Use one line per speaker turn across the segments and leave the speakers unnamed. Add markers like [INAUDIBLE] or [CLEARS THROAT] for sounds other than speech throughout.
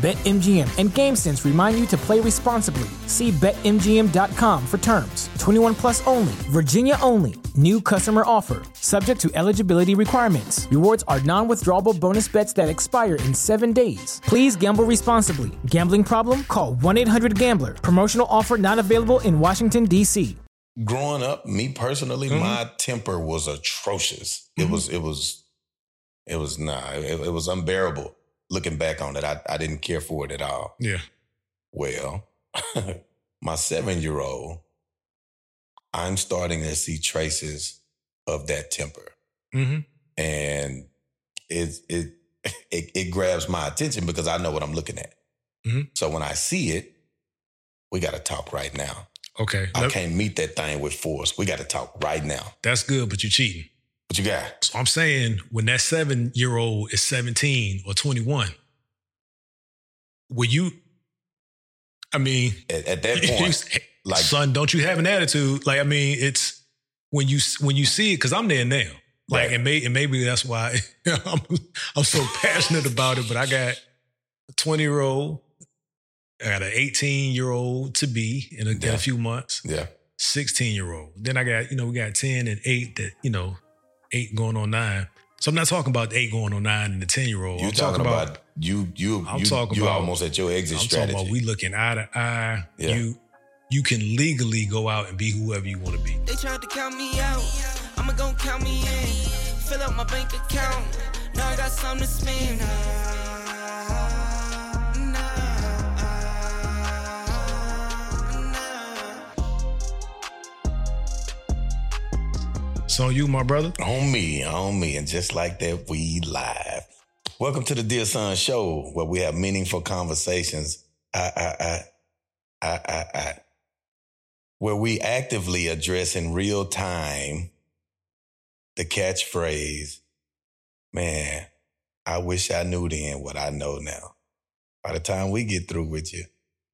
BetMGM and GameSense remind you to play responsibly. See BetMGM.com for terms. 21 plus only, Virginia only. New customer offer, subject to eligibility requirements. Rewards are non withdrawable bonus bets that expire in seven days. Please gamble responsibly. Gambling problem? Call 1 800 Gambler. Promotional offer not available in Washington, D.C.
Growing up, me personally, mm-hmm. my temper was atrocious. It mm-hmm. was, it was, it was, nah, it, it was unbearable looking back on it, I, I didn't care for it at all.
Yeah.
Well, [LAUGHS] my seven year old, I'm starting to see traces of that temper.
Mm-hmm.
And it, it, [LAUGHS] it, it, grabs my attention because I know what I'm looking at.
Mm-hmm.
So when I see it, we got to talk right now.
Okay.
I can't meet that thing with force. We got to talk right now.
That's good, but you're cheating.
What you got?
So I'm saying when that seven year old is 17 or 21, will you, I mean,
at, at that [LAUGHS] point,
like, son, don't you have an attitude? Like, I mean, it's when you, when you see it, cause I'm there now. Like, right. and, may, and maybe that's why [LAUGHS] I'm, I'm so passionate about it, but I got a 20 year old, I got an 18 year old to be in a, yeah. in a few months.
Yeah.
16 year old. Then I got, you know, we got 10 and 8 that, you know, eight going on nine. So I'm not talking about eight going on nine and the ten year old.
You're talking, talking about, about, you. You. I'm you, talking you about almost at your exit
I'm
strategy.
talking about we looking eye to eye. Yeah. You. You can legally go out and be whoever you want to be.
They tried to count me out. I'ma go count me in. Fill up my bank account. Now I got something to spend.
On you, my brother.
On me, on me. And just like that, we live. Welcome to the Dear Son Show, where we have meaningful conversations. I, I, I, I, I, I, where we actively address in real time the catchphrase, man, I wish I knew then what I know now. By the time we get through with you,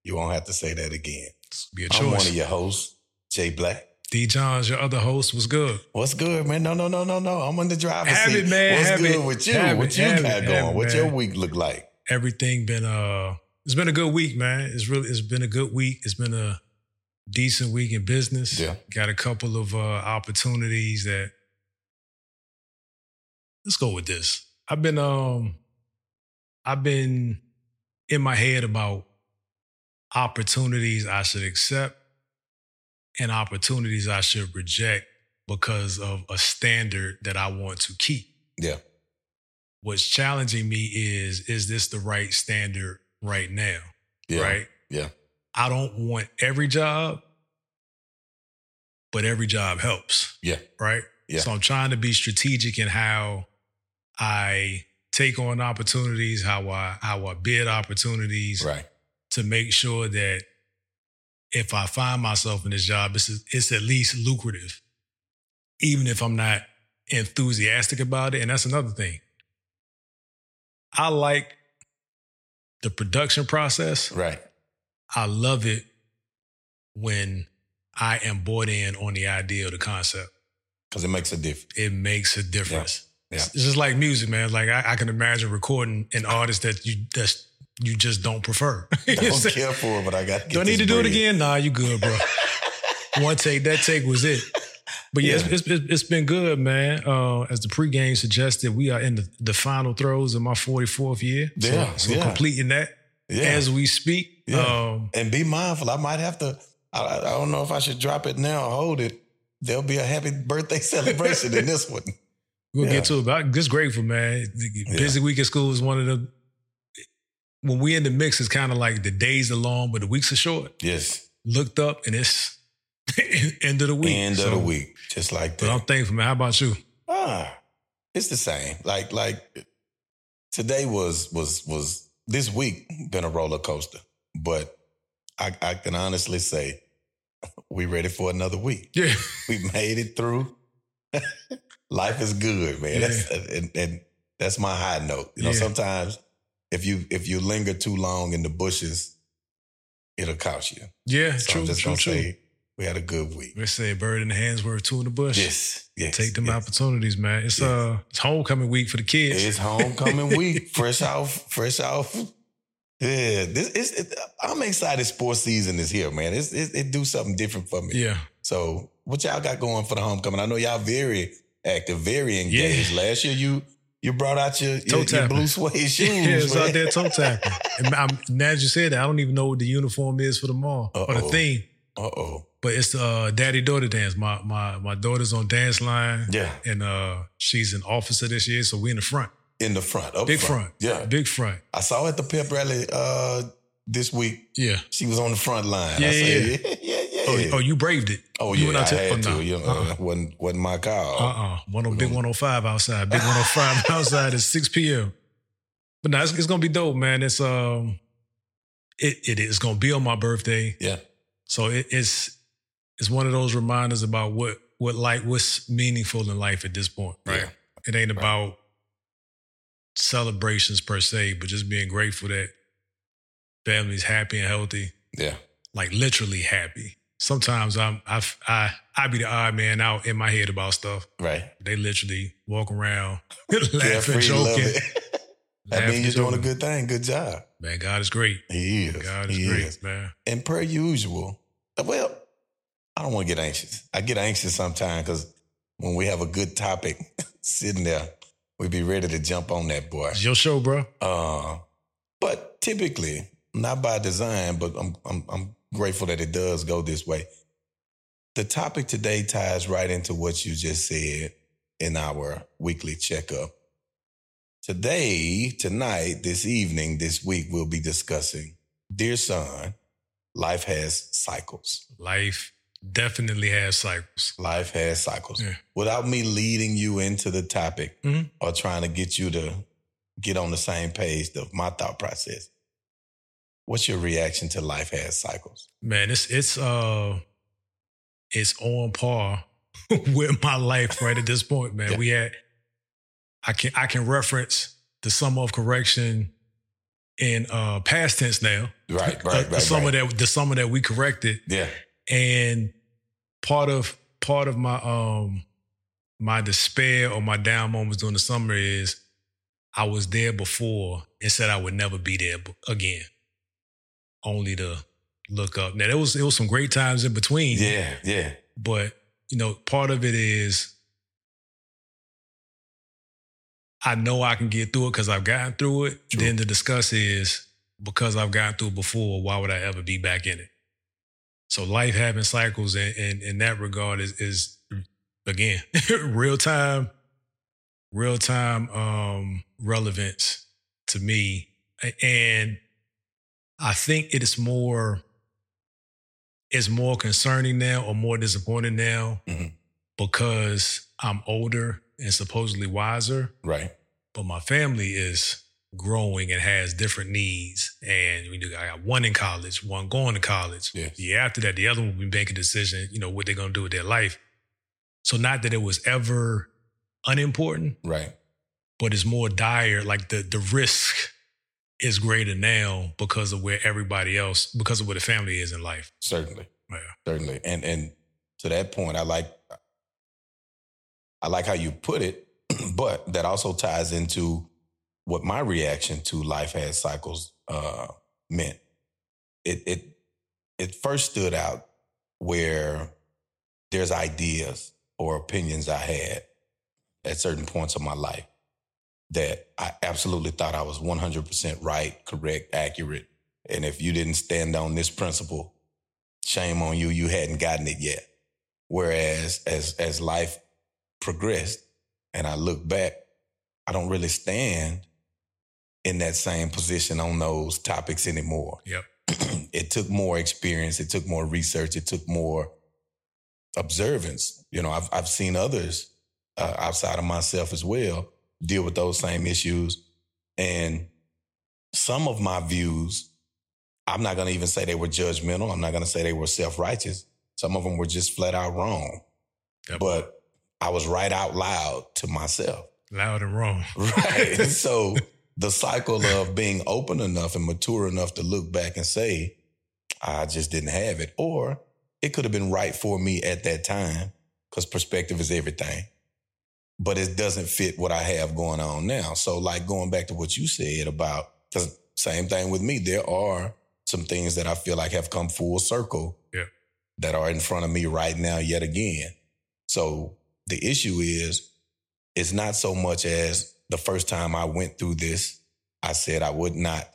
you won't have to say that again.
Be a choice.
I'm one of your hosts, Jay Black.
D. Johns, your other host, was good.
What's good, man? No, no, no, no, no. I'm on the driver's
have
seat.
It, man.
What's
have
good
it.
with you?
Have
what
it,
you got
it,
going? What's your week look like?
Everything been uh it's been a good week, man. It's really it's been a good week. It's been a decent week in business.
Yeah.
Got a couple of uh opportunities that let's go with this. I've been um I've been in my head about opportunities I should accept and opportunities I should reject because of a standard that I want to keep.
Yeah.
What's challenging me is is this the right standard right now?
Yeah.
Right?
Yeah.
I don't want every job, but every job helps.
Yeah.
Right?
Yeah.
So I'm trying to be strategic in how I take on opportunities, how I how I bid opportunities.
Right.
To make sure that if I find myself in this job, it's, it's at least lucrative, even if I'm not enthusiastic about it. And that's another thing. I like the production process.
Right.
I love it when I am bought in on the idea of the concept.
Because it makes a difference.
It makes a difference.
Yeah. yeah.
It's just like music, man. Like I, I, can imagine recording an artist that you that's you just don't prefer. [LAUGHS]
don't care for it, but I got.
Do I need to do it again? Nah, you good, bro. [LAUGHS] One take, that take was it. But yeah, yeah. It's, it's, it's been good, man. Uh, as the pregame suggested, we are in the, the final throes of my 44th year. So,
yeah,
so
yeah.
completing that yeah. as we speak.
Yeah.
Um,
and be mindful. I might have to. I, I don't know if I should drop it now or hold it. There'll be a happy birthday [LAUGHS] celebration in this one.
We'll yeah. get to it. But I'm just grateful, man. Busy week at school is one of the when we in the mix, it's kind of like the days are long, but the weeks are short.
Yes.
Looked up and it's [LAUGHS] End of the week.
End
So-
of the week, just like that.
But I'm thankful, man. How about you?
Ah, it's the same. Like like today was was was this week been a roller coaster, but I, I can honestly say [LAUGHS] we ready for another week.
Yeah.
We made it through. [LAUGHS] Life is good, man. That's and, and that's my high note. You know,
Yeah.
sometimes if you if you linger too long in the bushes, it'll cost you.
Yeah,
So
true,
I'm just
true,
gonna
true.
say we had a good week.
They say bird in the hands worth two in the bush.
Yes, yes.
Take them
yes.
opportunities, man. It's
Yes.
uh it's homecoming week for the kids.
It's homecoming week, [LAUGHS] fresh off, fresh off. Yeah, this is. It, I'm excited. Sports season is here, man. It's, it, it do something different for me.
yeah.
So, what y'all got going for the homecoming? I know y'all very active, very engaged. Last year, you you brought out your,
Toe
your, your blue suede [LAUGHS] shoes.
Yeah, it's
man.
out there toe tapping. [LAUGHS] And I'm, now that you said that, I don't even know what the uniform is for the mall or the theme.
Uh oh.
But it's the uh, daddy daughter dance. My my my daughter's on dance line.
Yeah,
And uh she's an officer this year, so we in the front.
in the front, up
Big front.
Yeah,
Big front.
I saw her at the pep rally uh, this week.
Yeah.
She was on the front line.
Yeah,
I
yeah,
said, yeah, yeah. [LAUGHS]
Oh, oh, you braved it.
Oh,
you
yeah,
went out
I
to-
had
oh,
to.
no.
You know,
Uh-uh.
wasn't wasn't my call.
Uh-uh. One on big 105 outside. Big 105 [LAUGHS] outside at 6 p.m. But now it's, it's gonna be dope, man. It's um it it is gonna be on my birthday.
Yeah,
So it, it's it's one of those reminders about what what life what's meaningful in life at this point. Right.
Yeah.
It ain't
Right.
about celebrations per se, but just being grateful that family's happy and healthy.
yeah,
Like literally happy. Sometimes I'm I I I be the odd man out in my head about stuff.
right.
They literally walk around [LAUGHS] laughing, joking. [LAUGHS]
that means you're doing a good thing. Good job.
Man, God is great.
He is.
God is
he
great,
is.
man.
And per usual, well, I don't want to get anxious. I get anxious sometimes because when we have a good topic [LAUGHS] sitting there, we be ready to jump on that boy.
It's your show, bro.
Uh, but typically, not by design, but I'm, I'm I'm grateful that it does go this way. The topic today ties right into what you just said in our weekly checkup. Today, tonight, this evening, this week, we'll be discussing, dear son, life has cycles.
Life definitely has cycles.
Life has cycles.
Yeah.
Without me leading you into the topic
Mhm.
or trying to get you to get on the same page of my thought process, what's your reaction to life has cycles?
Man, it's it's uh it's on par [LAUGHS] with my life right at this point, man.
Yeah.
We had I can I can reference the summer of correction in uh past tense now.
Right, right, [LAUGHS]
the
right.
summer
right.
that the summer that we corrected.
Yeah,
And part of part of my um my despair or my down moments during the summer is I was there before and said I would never be there again. Only to look up. Now there was it was some great times in between.
yeah, yeah.
But you know, part of it is I know I can get through it because I've gotten through it.
True.
Then the discuss is because I've gotten through it before, why would I ever be back in it? So life having cycles in, in, in that regard is is again [LAUGHS] real time, real time um relevance to me. And I think it is more it's more concerning now or more disappointing now
Mhm.
because I'm older and supposedly wiser,
Right.
but my family is growing and has different needs. And we do I got one in college, one going to college.
Yes.
The year after that, the other one will be making a decision, you know, what they're gonna do with their life. So not that it was ever unimportant,
Right.
but it's more dire. Like the the risk is greater now because of where everybody else, because of where the family is in life.
Certainly.
Yeah.
Certainly. And and to that point, I like I like how you put it, [CLEARS THROAT] but that also ties into what my reaction to life has cycles uh meant. It it it first stood out where there's ideas or opinions I had at certain points of my life that I absolutely thought I was 100% right, correct, accurate. And if you didn't stand on this principle, shame on you, you hadn't gotten it yet. Whereas as as life progressed and I look back, I don't really stand in that same position on those topics anymore.
Yep. [CLEARS THROAT]
it took more experience, it took more research, it took more observance. You know, I've I've seen others uh, outside of myself as well deal with those same issues, and some of my views, I'm not going to even say they were judgmental. I'm not going to say they were self righteous. Some of them were just flat out wrong.
Yep.
But I was right out loud to myself.
Loud and wrong. [LAUGHS] [LAUGHS]
Right. so the cycle of being open enough and mature enough to look back and say, I just didn't have it. Or it could have been right for me at that time because perspective is everything. But it doesn't fit what I have going on now. So, like going back to what you said about, because same thing with me, there are some things that I feel like have come full circle
Yeah.
that are in front of me right now, yet again. So, the issue is, it's not so much as the first time I went through this, I said I would not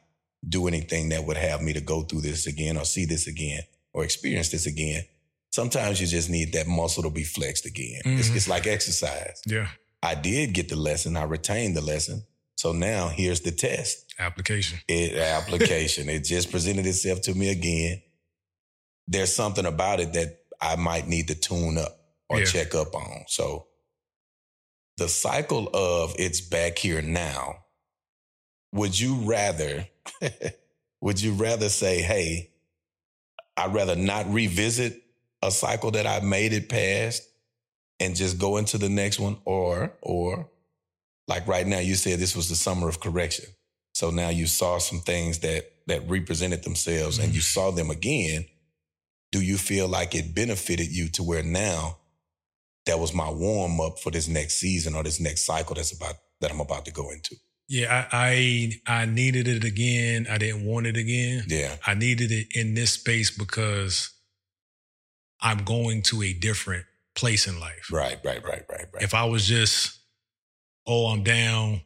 do anything that would have me to go through this again or see this again or experience this again. Sometimes you just need that muscle to be flexed again. It's,
Mhm.
it's like exercise.
Yeah.
I did get the lesson. I retained the lesson. So now here's the test.
Application.
It application. it just presented itself to me again. There's something about it that I might need to tune up or
Yeah.
check up on. So the cycle of it's back here now. Would you rather [LAUGHS] would you rather say, hey, I'd rather not revisit a cycle that I made it past and just go into the next one? Or or like right now, you said this was the summer of correction. So now you saw some things that that represented themselves and you mm-hmm. saw them again. Do you feel like it benefited you to where now that was my warm up for this next season or this next cycle that's about that I'm about to go into?
Yeah, I, I I needed it again. I didn't want it again.
Yeah.
I needed it in this space because I'm going to a different place in life.
Right, right, right, right, right.
If I was just, oh, I'm down,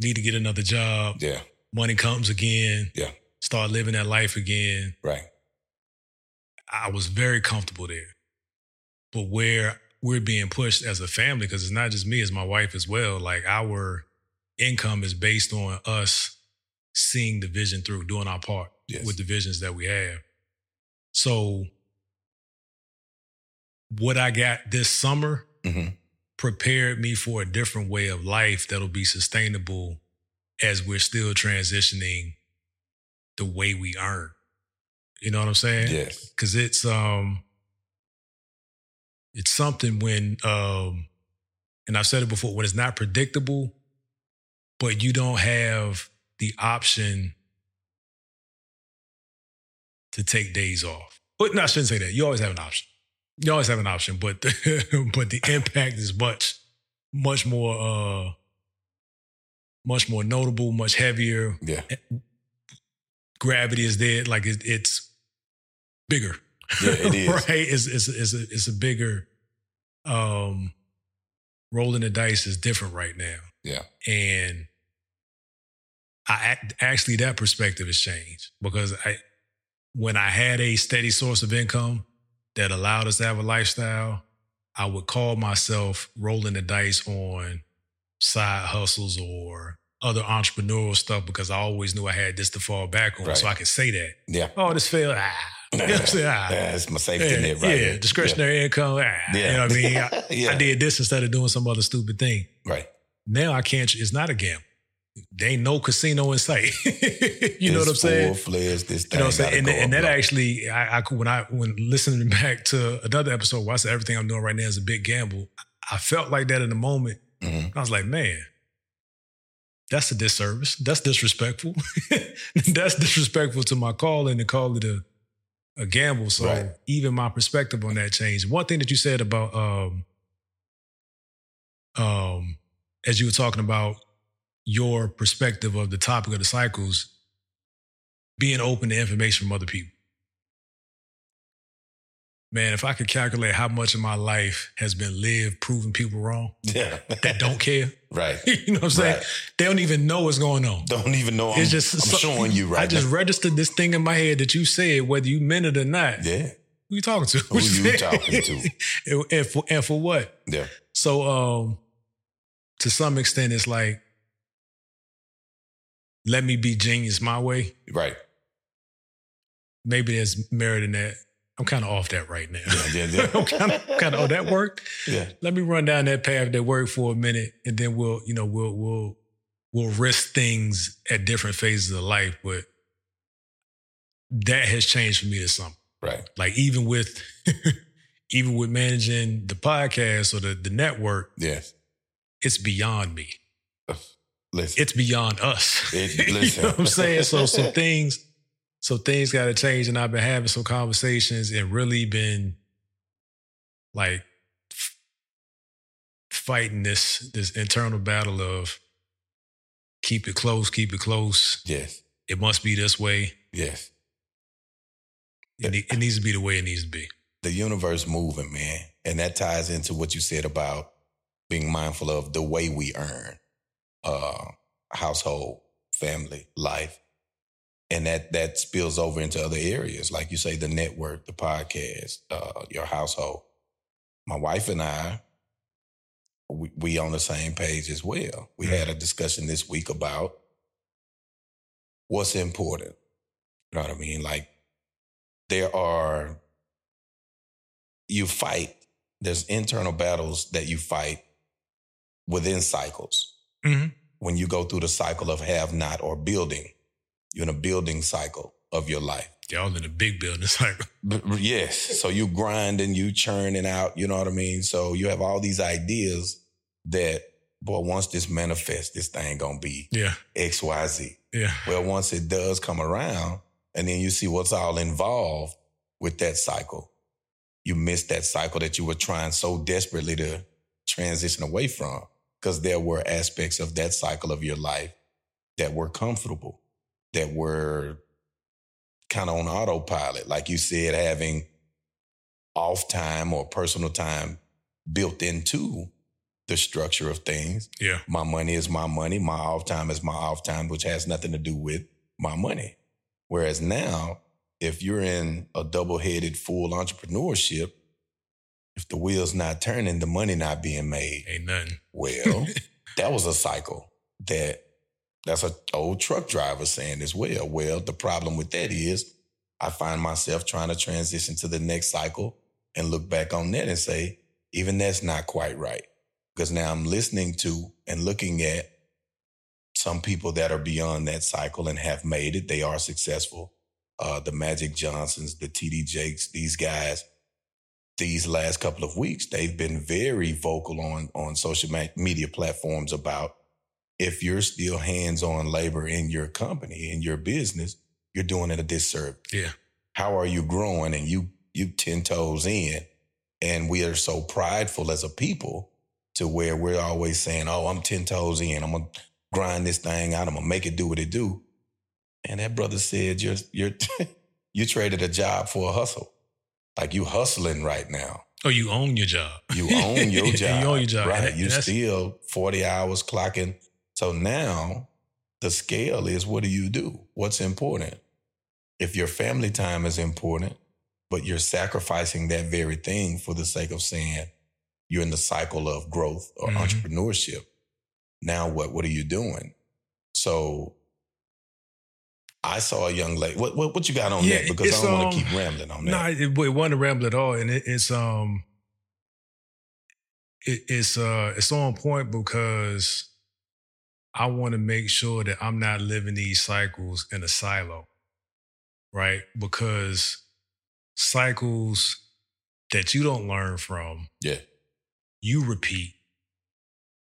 need to get another job,
yeah,
money comes again,
Yeah.
start living that life again.
right.
I was very comfortable there. But where we're being pushed as a family, because it's not just me, it's my wife as well. Like our income is based on us seeing the vision through, doing our part
Yes.
with the visions that we have. So what I got this summer
hmm
prepared me for a different way of life that'll be sustainable as we're still transitioning the way we earn. You know what I'm saying?
Yes.
Cause it's um it's something when um and I've said it before, when it's not predictable, but you don't have the option to take days off. But no, I shouldn't say that. You always have an option. You always have an option, but the, [LAUGHS] but the impact is much, much more uh much more notable, much heavier.
Yeah.
Gravity is there, like it, it's bigger.
Yeah, it [LAUGHS] is.
right? It's, it's, it's, a, it's a bigger, um, rolling the dice is different right now.
Yeah.
And I actually, that perspective has changed because I, when I had a steady source of income that allowed us to have a lifestyle, I would call myself rolling the dice on side hustles or other entrepreneurial stuff because I always knew I had this to fall back on.
Right.
So I could say that.
Yeah.
Oh, this failed. Ah. [LAUGHS] You know what I'm saying? Ah.
Yeah, it's my safety
Yeah,
net right
yeah,
here.
discretionary income. ah.
Yeah.
You know what I mean? I, [LAUGHS]
Yeah.
I did this instead of doing some other stupid thing.
Right.
Now I can't. It's not a gamble. There ain't no casino in sight. [LAUGHS] you know what I'm saying?
Fledged. This
You know what I'm saying? And, and that actually, I, I when I when listening back to another episode where I said everything I'm doing right now is a big gamble, I felt like that in the moment.
Mhm.
I was like, man, that's a disservice. That's disrespectful. [LAUGHS] that's disrespectful to my calling to call it a a gamble. So
Right.
even my perspective on that changed. One thing that you said about um um as you were talking about your perspective of the topic of the cycles, being open to information from other people. Man, if I could calculate how much of my life has been lived proving people wrong
Yeah.
that don't care, [LAUGHS]
right. [LAUGHS]
you know what I'm saying?
Right.
They don't even know what's going on.
Don't even know. I'm,
it's just
I'm
so-
showing you right
I just
now.
registered this thing in my head that you said, whether you meant it or not.
Yeah.
Who you talking to?
Who you [LAUGHS] talking to?
and, and for and for what?
Yeah.
So um to some extent it's like let me be genius my way.
Right.
Maybe there's merit in that. I'm kind of off that right now.
Yeah, yeah, [LAUGHS]
I'm kind of kind of oh that worked.
yeah.
Let me run down that path that worked for a minute, and then we'll you know we'll we'll we'll risk things at different phases of life. But that has changed for me this summer.
Right.
Like even with [LAUGHS] even with managing the podcast or the the network,
Yes.
it's beyond me.
Listen.
It's beyond us.
It- [LAUGHS]
you know what I'm saying? So some things, so things got to change, and I've been having some conversations and really been like f- fighting this this internal battle of keep it close, keep it close.
yes.
It must be this way.
Yes.
It, it needs to be the way it needs to be.
the universe moving, man. And that ties into what you said about being mindful of the way we earn uh household, family, life. And that that spills over into other areas. Like you say, the network, the podcast, uh, your household. My wife and I, we, we on the same page as well. We
Mm.
had a discussion this week about what's important. You know what I mean? Like there are you fight, there's internal battles that you fight within cycles.
Mhm.
When you go through the cycle of have not or building, you're in a building cycle of your life.
Y'all in a big building. [LAUGHS] It's like,
B- b- yes. So you grinding, you churning out, you know what I mean? So you have all these ideas that, boy, once this manifests, this thing gonna be
yeah,
XYZ.
yeah,
Well, once it does come around, and then you see what's all involved with that cycle, you miss that cycle that you were trying so desperately to transition away from because there were aspects of that cycle of your life that were comfortable, that were kind of on autopilot. Like you said, having off time or personal time built into the structure of things
yeah,
my money is my money. My off time is my off time, which has nothing to do with my money. Whereas now, if you're in a double headed full entrepreneurship, if the wheel's not turning, the money not being made,
ain't nothing.
well, [LAUGHS] that was a cycle that that's an old truck driver saying as well. Well, the problem with that is I find myself trying to transition to the next cycle and look back on that and say, even that's not quite right. Because now I'm listening to and looking at some people that are beyond that cycle and have made it. They are successful. Uh, the Magic Johnsons, the TD Jakes, these guys, these last couple of weeks, they've been very vocal on on social media platforms about if you're still hands-on labor in your company, in your business, you're doing it a disservice.
Yeah,
How are you growing and you you 10 toes in? And we are so prideful as a people to where we're always saying, Oh, I'm 10 toes in. I'm gonna grind this thing out. I'm gonna make it do what it do. And that brother said, You're you're [LAUGHS] you traded a job for a hustle. Like you hustling right now.
Oh, you own your job.
You own your [LAUGHS] job.
you own your job.
Right. You still 40 hours clocking. So now the scale is what do you do? What's important? If your family time is important, but you're sacrificing that very thing for the sake of saying you're in the cycle of growth or
Mhm.
entrepreneurship, now what what are you doing? So I saw a young lady. What what, what you got on
Yeah,
that? Because I don't want to
um,
keep rambling on that.
No, it, it wasn't a ramble at all, and it, it's um, it, it's uh, it's on point because I want to make sure that I'm not living these cycles in a silo, right? Because cycles that you don't learn from,
yeah.
you repeat,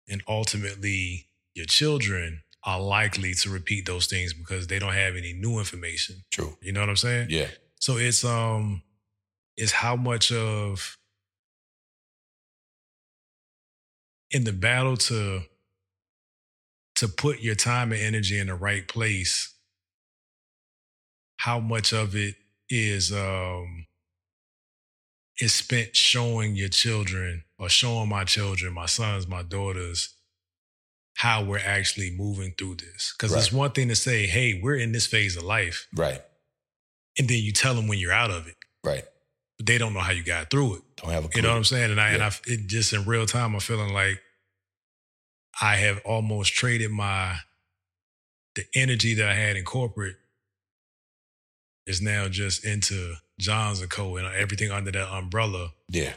and ultimately your children are likely to repeat those things because they don't have any new information.
True.
You know what I'm saying?
Yeah.
So it's um it's how much of in the battle to to put your time and energy in the right place, how much of it is um is spent showing your children or showing my children, my sons, my daughters, how we're actually moving through this. Because it's one thing to say, hey, we're in this phase of life,
Right.
and then you tell them when you're out of it
Right.
but they don't know how you got through it.
Don't have a clue.
You know what I'm saying? And I and I it just in real time, I'm feeling like I have almost traded my the energy that I had in corporate is now just into Johns and Co. and everything under that umbrella.
Yeah.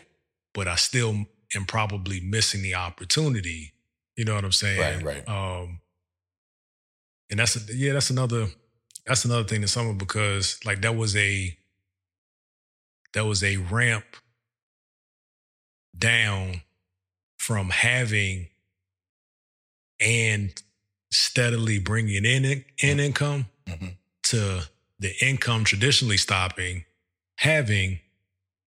But I still am probably missing the opportunity. You know what I'm saying?
Right, right.
Um, and that's a, yeah, that's another that's another thing this summer because like that was a that was a ramp down from having and steadily bringing in in
Mm-hmm.
income
Mhm.
to the income traditionally stopping, having,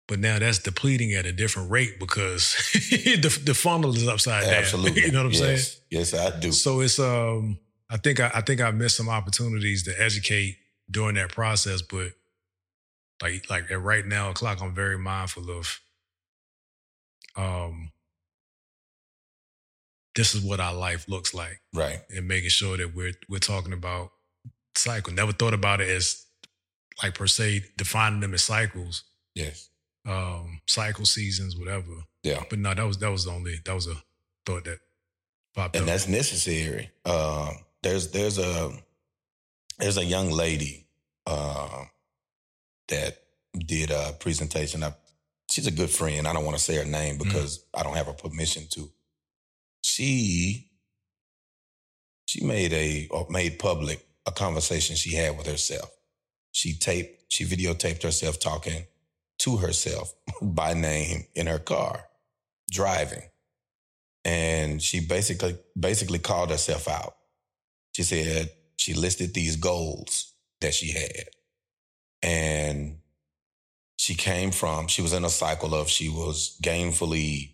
but now that's depleting at a different rate because [LAUGHS] the, the funnel is upside down.
Absolutely. [LAUGHS]
you know what I'm saying?
yes. Yes, I do.
So it's um I think I, I think I missed some opportunities to educate during that process, but like like at right now o'clock, I'm very mindful of um this is what our life looks like
Right.
and making sure that we're we're talking about cycle. Never thought about it as like per se defining them as cycles,
Yes.
Um, cycle seasons, whatever.
Yeah.
But no, that was that was the only that was a thought that popped
and
up.
And that's necessary. Um, there's there's a there's a young lady uh, that did a presentation. I, she's a good friend. I don't want to say her name because I don't have her permission to. She she made a or made public a conversation she had with herself. She taped, she videotaped herself talking to herself [LAUGHS] by name in her car, driving and she basically basically called herself out. She said she listed these goals that she had. And she came from, she was in a cycle of she was gainfully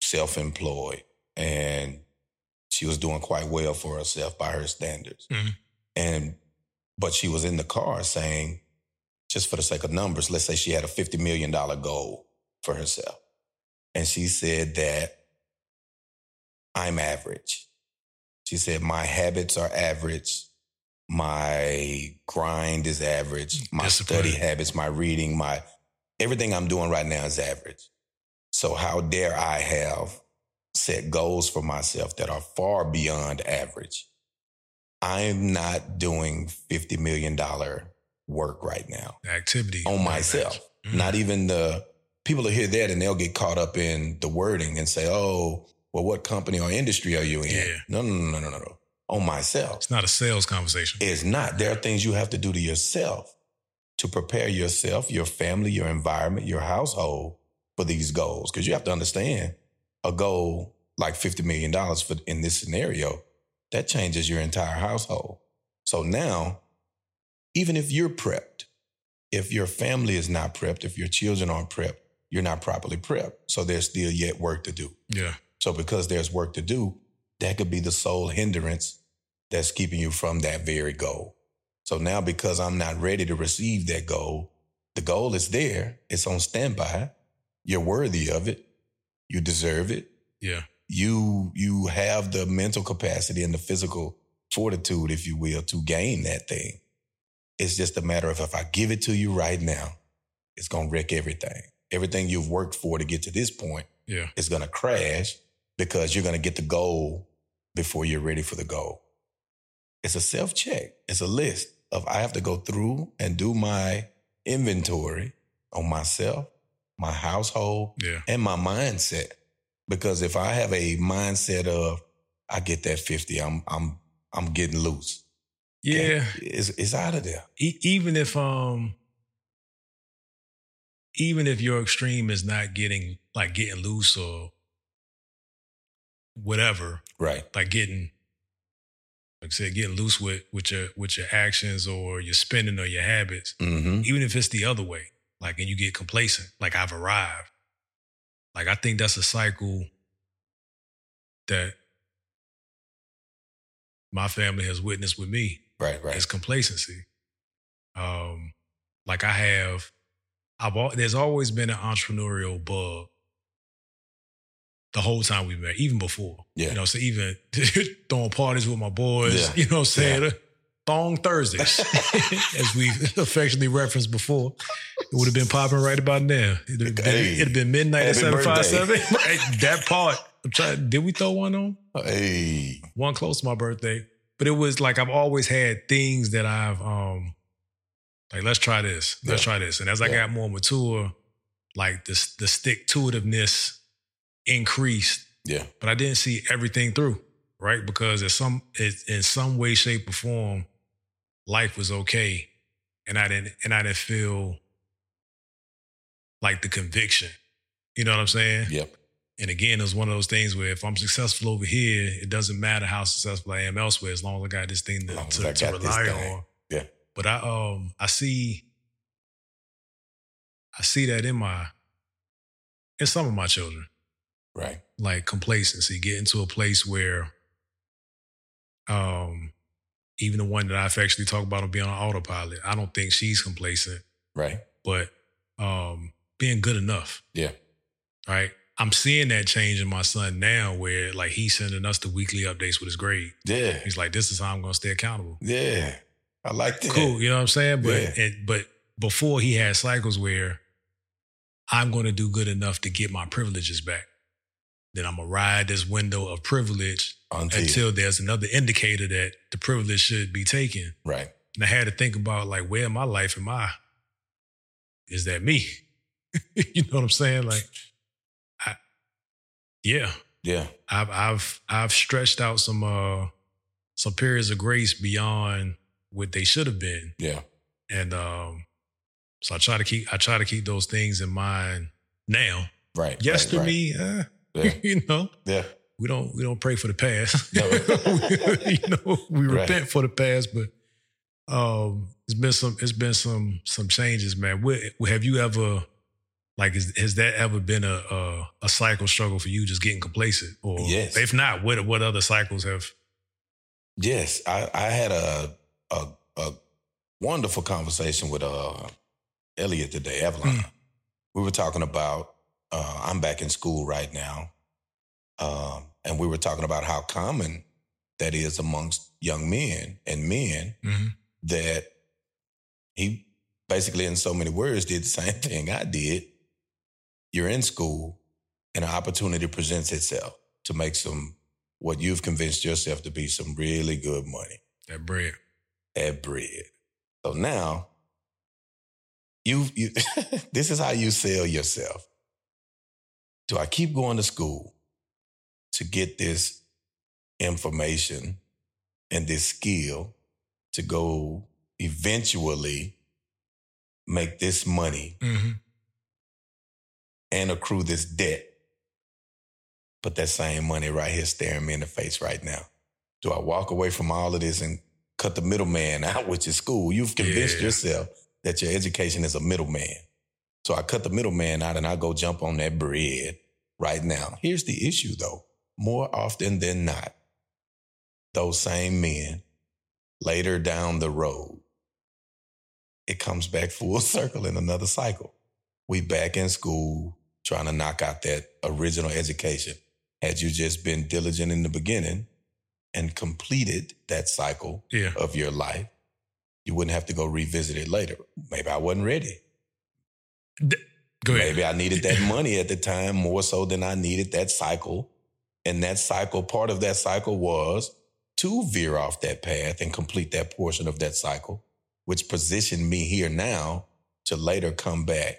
self-employed and she was doing quite well for herself by her standards.
Mhm.
And but she was in the car saying, just for the sake of numbers, let's say she had a $50 million goal for herself. And she said that I'm average. She said, My habits are average. My grind is average. My
Discipline.
study habits, my reading, my everything I'm doing right now is average. So, how dare I have set goals for myself that are far beyond average? I'm not doing $50 million work right now
The activity
on myself.
Mhm.
Not even the people will hear that and they'll get caught up in the wording and say, oh, well, what company or industry are you in?
Yeah.
No, no, no, no, no, no, no. On myself.
It's not a sales conversation.
It's not. There are things you have to do to yourself to prepare yourself, your family, your environment, your household for these goals. Because you have to understand a goal like $50 million for in this scenario, that changes your entire household. So now, even if you're prepped, if your family is not prepped, if your children aren't prepped, you're not properly prepped. So there's still yet work to do.
yeah.
So because there's work to do, that could be the sole hindrance that's keeping you from that very goal. So now because I'm not ready to receive that goal, the goal is there. It's on standby. You're worthy of it. You deserve it.
Yeah.
You you have the mental capacity and the physical fortitude, if you will, to gain that thing. It's just a matter of if I give it to you right now, it's gonna wreck everything. Everything you've worked for to get to this point
Yeah.
is going to crash because you're going to get the goal before you're ready for the goal. It's a self check. It's a list of I have to go through and do my inventory on myself, my household,
Yeah.
and my mindset. Because if I have a mindset of I get that 50, I'm I'm I'm getting loose.
Yeah.
It's it's out of there.
E- even if um even if your extreme is not getting like getting loose or whatever,
Right.
like getting like I said, getting loose with with your with your actions or your spending or your habits,
Mm-hmm.
even if it's the other way, like and you get complacent, like I've arrived. Like I think that's a cycle that my family has witnessed with me
Right, right.
is complacency. Um, like I have, I've al- there's always been an entrepreneurial bug. The whole time we've met, even before,
Yeah.
you know, so even [LAUGHS] throwing parties with my boys,
Yeah. [LAUGHS]
you know, what I'm saying thong Thursdays, [LAUGHS] as we affectionately referenced before, it would have been popping right about now. It'd have been,
Hey.
it'd have been midnight at
Happy
seven five seven. That part, I'm trying. Did we throw one on?
Hey.
one close to my birthday. But it was like I've always had things that I've um Like, let's try this. Let's
Yeah.
try this. And as I
Yeah.
got more mature, like this the stick to itiveness increased,
Yeah.
but I didn't see everything through, right? Because in some it, in some way, shape, or form, life was okay. And I didn't and I didn't feel like the conviction. You know what I'm saying?
Yep.
And again, it was one of those things where if I'm successful over here, it doesn't matter how successful I am elsewhere, as long as I got this thing to, to, to rely on.
Yeah.
But I um I see I see that in my in some of my children,
Right.
like complacency, getting to a place where um even the one that I've actually talked about on being on autopilot, I don't think she's complacent,
Right.
but um being good enough
Yeah.
right? I'm seeing that change in my son now where like he's sending us the weekly updates with his grade.
Yeah.
He's like, this is how I'm gonna stay accountable.
Yeah. I like that.
Cool, you know what I'm saying? But
Yeah.
it, but before he had cycles where I'm gonna do good enough to get my privileges back. Then I'm gonna ride this window of privilege
Until,
until there's another indicator that the privilege should be taken.
right.
And I had to think about like where in my life am I? Is that me? [LAUGHS] you know what I'm saying? Like yeah.
Yeah.
I've I've I've stretched out some uh some periods of grace beyond what they should have been.
Yeah.
And um so I try to keep I try to keep those things in mind now.
Right.
Yesterday,
right,
me, uh,
right.
you know,
Yeah.
we don't we don't pray for the past. [LAUGHS]
No. [LAUGHS]
you know, we
Right.
repent for the past, but um it's been some it's been some some changes, man. What, have you ever like is, has that ever been a, a a cycle struggle for you just getting complacent? Or
Yes.
if not, what what other cycles have
Yes. I, I had a, a a wonderful conversation with uh Elliot today, Avalon.
Mm.
We were talking about uh I'm back in school right now. Um, and we were talking about how common that is amongst young men and men
Mhm.
that he basically, in so many words, did the same [LAUGHS] thing I did. You're in school, and an opportunity presents itself to make some what you've convinced yourself to be some really good money
that bread?
at bread. So now you you [LAUGHS] this is how you sell yourself. Do I keep going to school to get this information and this skill to go eventually make this money
Mm-hmm.
And accrue this debt? But that same money right here staring me in the face right now. Do I walk away from all of this and cut the middleman [LAUGHS] out, which is school? You've convinced
Yeah.
yourself that your education is a middleman. So I cut the middleman out and I go jump on that bread right now. Here's the issue though. More often than not, those same men later down the road, it comes back full [LAUGHS] circle in another cycle. We back in school trying to knock out that original education. Had you just been diligent in the beginning and completed that cycle
Yeah.
of your life, you wouldn't have to go revisit it later. Maybe I wasn't ready.
Go ahead.
Maybe I needed that money at the time more so than I needed that cycle. And that cycle, part of that cycle was to veer off that path and complete that portion of that cycle, which positioned me here now to later come back.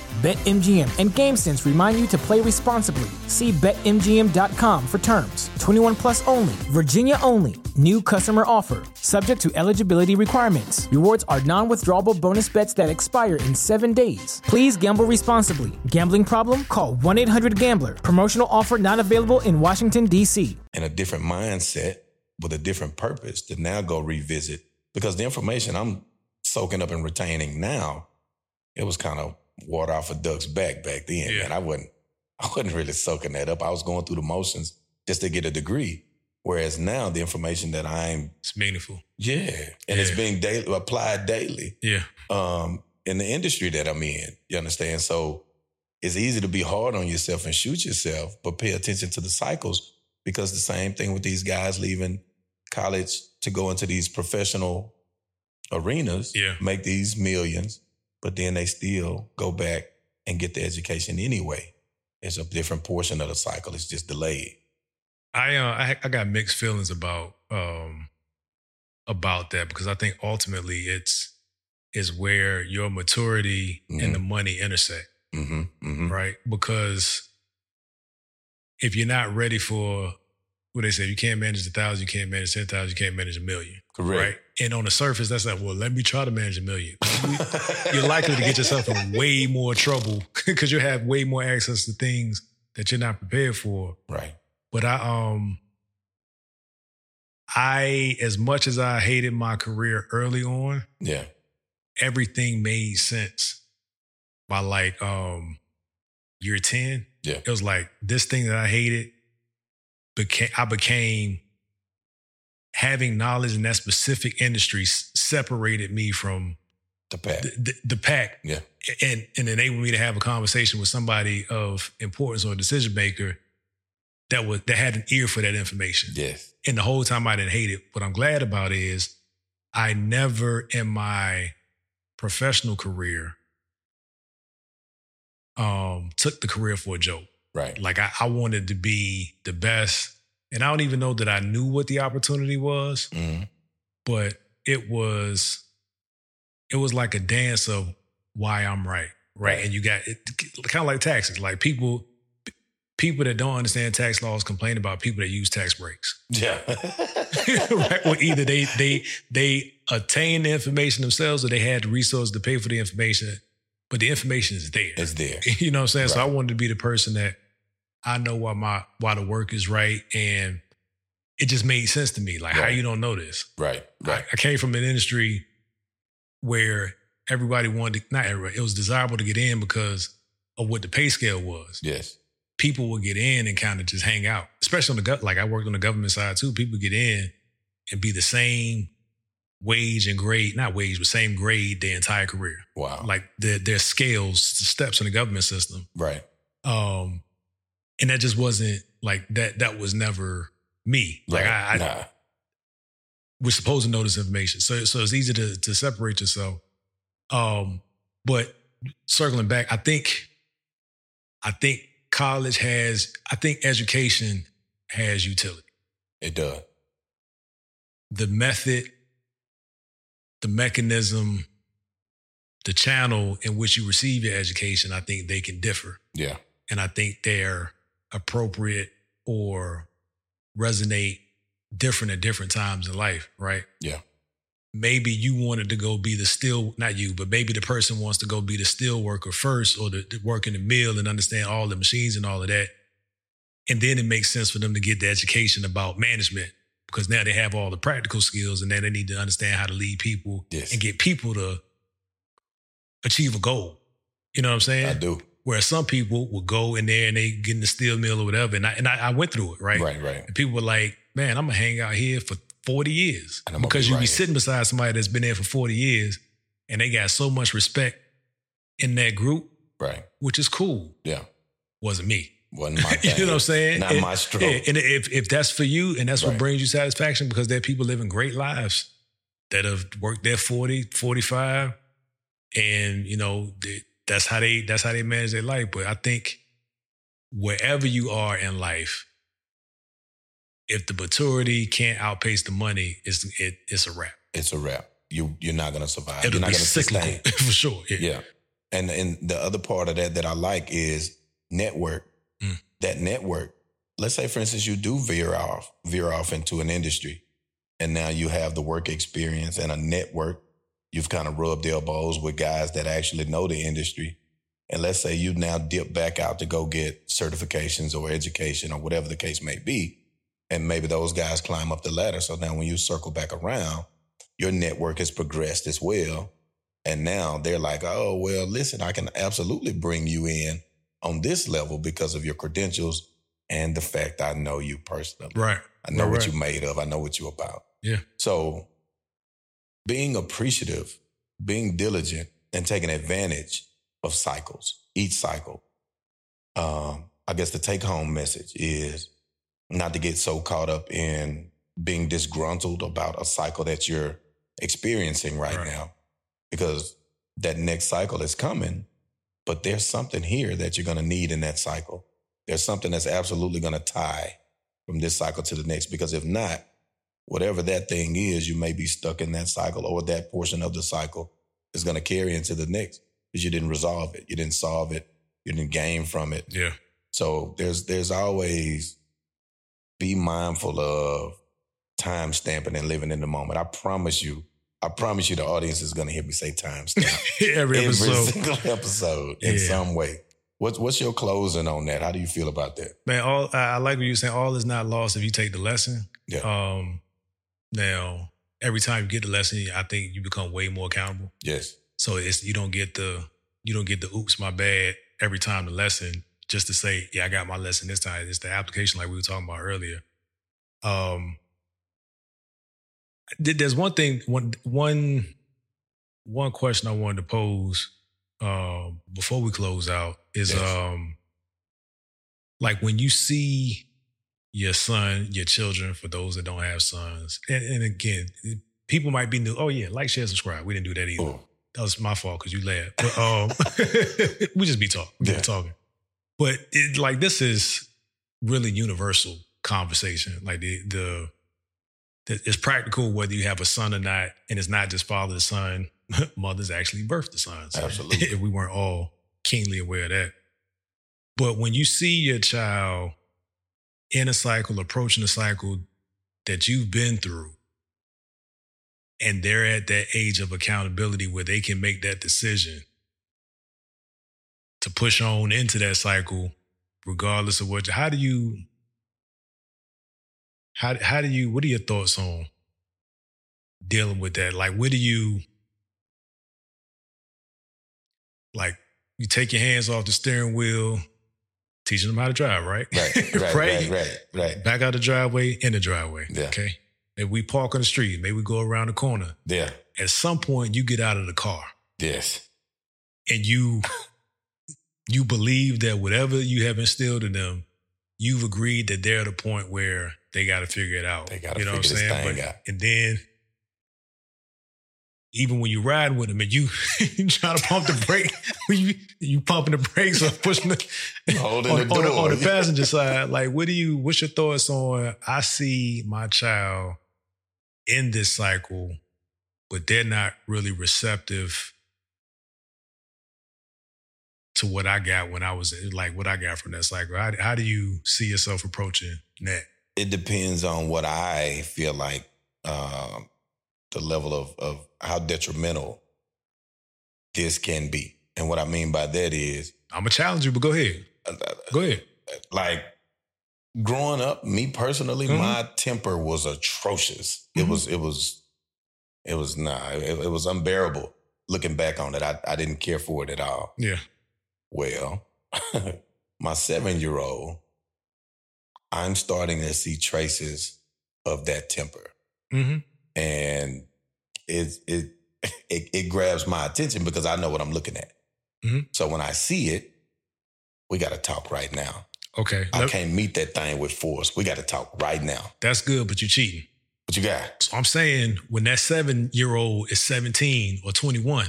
BetMGM and GameSense remind you to play responsibly. See BetMGM.com for terms. 21 plus only, Virginia only. New customer offer, subject to eligibility requirements. Rewards are non withdrawable bonus bets that expire in seven days. Please gamble responsibly. Gambling problem? Call 1 800 Gambler. Promotional offer not available in Washington, D.C.
and a different mindset with a different purpose to now go revisit because the information I'm soaking up and retaining now, it was kind of water off a duck's back back then.
Yeah.
And I wasn't, [LAUGHS] I wasn't really soaking that up. I was going through the motions just to get a degree. Whereas now the information that I'm
It's meaningful.
yeah, and it's being daily applied daily
Yeah.
um, in the industry that I'm in. You understand? So it's easy to be hard on yourself and shoot yourself, but pay attention to the cycles because the same thing with these guys leaving college to go into these professional arenas,
Yeah.
make these millions, but then they still go back and get the education anyway. It's a different portion of the cycle. It's just delayed.
I uh, I, I got mixed feelings about um about that because I think ultimately it's is where your maturity and the money intersect,
hmm hmm
right? Because if you're not ready for what they say, you can't manage a thousand, you can't manage ten thousand, you can't manage a million,
Correct.
right? And on the surface, that's like, well, let me try to manage a million. You're likely to get yourself in way more trouble [LAUGHS] because you have way more access to things that you're not prepared for.
right.
But I um I as much as I hated my career early on,
Yeah.
everything made sense by like um year 10.
Yeah.
It was like this thing that I hated became I became having knowledge in that specific industry separated me from
The pack.
the, the, the pack
Yeah.
and and enabled me to have a conversation with somebody of importance or a decision maker that was that had an ear for that information.
Yes.
And the whole time I didn't hate it. What I'm glad about is I never in my professional career um took the career for a joke.
Right.
Like I, I wanted to be the best. And I don't even know that I knew what the opportunity was
hmm
but it was it was like a dance of why I'm right, right?
Right.
And you got it kind of like taxes. Like people people that don't understand tax laws complain about people that use tax breaks. [LAUGHS]
Yeah.
right? Or either they they they attain the information themselves or they had the resources to pay for the information, but the information is there.
it's there. [LAUGHS]
You know what I'm saying? So I wanted to be the person that I know why my why the work is right and it just made sense to me. Like how you don't know this?
Right. Right.
I came from an industry where everybody wanted to, not everybody, it was desirable to get in because of what the pay scale was.
Yes.
People would get in and kind of just hang out, especially on the gut. Like I worked on the government side too. People get in and be the same wage and grade, not wage, but same grade their entire career.
Wow.
Like their their scales, steps in the government system.
right.
Um, and that just wasn't like that. That was never me. Like
right.
I, I
nah.
we're supposed to know this information. So so it's easy to to separate yourself. Um, but circling back, I think I think college has I think education has utility.
It does.
The method, the mechanism, the channel in which you receive your education, I think they can differ.
Yeah.
And I think they're appropriate or resonate different at different times in life, right?
Yeah.
maybe you wanted to go be the steel, not you, but maybe the person wants to go be the steel worker first or the, the work in the mill and understand all the machines and all of that. And then it makes sense for them to get the education about management because now they have all the practical skills and now they need to understand how to lead people
Yes.
and get people to achieve a goal. You know what I'm saying?
I do.
Where some people will go in there and they get in the steel mill or whatever. And I, and I, I went through it, right?
Right. Right.
And people were like, man, I'm gonna hang out here for 40 years.
And I'm
Because
be
you
right
be sitting beside somebody that's been there for 40 years and they got so much respect in that group,
Right.
which is cool.
Yeah.
Wasn't me.
Wasn't my thing. [LAUGHS]
you know what I'm saying?
Not
And-
my stroke.
yeah, and if, if that's for you and that's what brings you satisfaction because there are people living great lives that have worked there 40, 45 and you know, that's how they that's how they manage their life. But I think wherever you are in life, if the maturity can't outpace the money, it's it, it's a wrap.
It's a wrap. You you're not gonna survive.
It'll
you're not
be
gonna
cyclical
sustain. [LAUGHS]
for sure. Yeah.
Yeah. And and the other part of that that I like is network.
Mm.
That network. Let's say, for instance, you do veer off, veer off into an industry, and now you have the work experience and a network. You've kind of rubbed elbows with guys that actually know the industry. And let's say you now dip back out to go get certifications or education or whatever the case may be. And maybe those guys climb up the ladder. So now when you circle back around, your network has progressed as well. And now they're like, oh, well, listen, I can absolutely bring you in on this level because of your credentials and the fact I know you personally.
Right.
I know
Right,
what
right.
you're made of. I know what you're about.
Yeah.
So being appreciative, being diligent, and taking advantage of cycles, each cycle. Um, I guess the take home message is not to get so caught up in being disgruntled about a cycle that you're experiencing right,
Right.
now, because that next cycle is coming, but there's something here that you're going to need in that cycle. There's something that's absolutely going to tie from this cycle to the next, because if not, whatever that thing is, you may be stuck in that cycle or that portion of the cycle is going to carry into the next because you didn't resolve it. You didn't solve it. You didn't gain from it.
Yeah.
So there's there's always be mindful of time stamping and living in the moment. I promise you, I promise you the audience is gonna hear me say time [LAUGHS] stamp
Every
every
episode.
single episode in
Yeah.
some way. What's what's your closing on that? How do you feel about that?
Man, all I like what you saying. All is not lost if you take the lesson.
Yeah.
Um, now every time you get the lesson, I think you become way more accountable.
Yes.
So it's you don't get the you don't get the oops my bad every time the lesson just to say yeah I got my lesson this time. It's the application like we were talking about earlier. Um, there's one thing one one one question I wanted to pose um, before we close out is
Yes.
um like when you see your son, your children, for those that don't have sons, and, and again, people might be new. Oh yeah, like, share, subscribe. We didn't do that either.
Ooh.
That was my fault because you laughed. But um, [LAUGHS] we just be talking.
Yeah.
talking. But it, like this is really universal conversation. Like the the that it's practical whether you have a son or not, and it's not just father to son. [LAUGHS] Mothers actually birth the sons.
Absolutely.
if [LAUGHS] we weren't all keenly aware of that. But when you see your child in a cycle, approaching a cycle that you've been through, and they're at that age of accountability where they can make that decision to push on into that cycle, regardless of what. How do you? How how do you? What are your thoughts on dealing with that? Like, where do you? Like, you take your hands off the steering wheel, teaching them how to drive, right? [LAUGHS]
Right. Right. right. Right. Right.
Back out the driveway, in the driveway.
Yeah.
Okay. If we park on the street, maybe we go around the corner.
Yeah.
At some point, you get out of the car
Yes.
and you you believe that whatever you have instilled in them, you've agreed that they're at a point where they got to figure it out.
They gotta
you know what I'm saying?
thing out.
And then even when you ride with them and you [LAUGHS] you try to pump the brake, [LAUGHS] you you pumping the brakes or pushing the
Holding [LAUGHS]
on,
the
on
door.
on the passenger side, like what do you what's your thoughts on I see my child in this cycle, but they're not really receptive to what I got when I was like what I got from that cycle. How, how do you see yourself approaching that?
it depends on what I feel like um, the level of, of how detrimental this can be. And what I mean by that is,
I'm a challenge you, but go ahead.
uh,
Go ahead.
like, growing up, me personally,
Mhm.
my temper was atrocious. It
Mhm.
was, it was, it was nah, it, it was unbearable. Looking back on it, I, I didn't care for it at all.
Yeah.
Well, [LAUGHS] my seven year old, I'm starting to see traces of that temper.
Mm-hmm.
And it it [LAUGHS] it, it grabs my attention because I know what I'm looking at.
Mhm.
So when I see it, we got to talk right now.
Okay.
I can't meet that thing with force. We got to talk right now.
that's good, but you're cheating.
What you got?
So I'm saying when that seven year old is 17 or 21,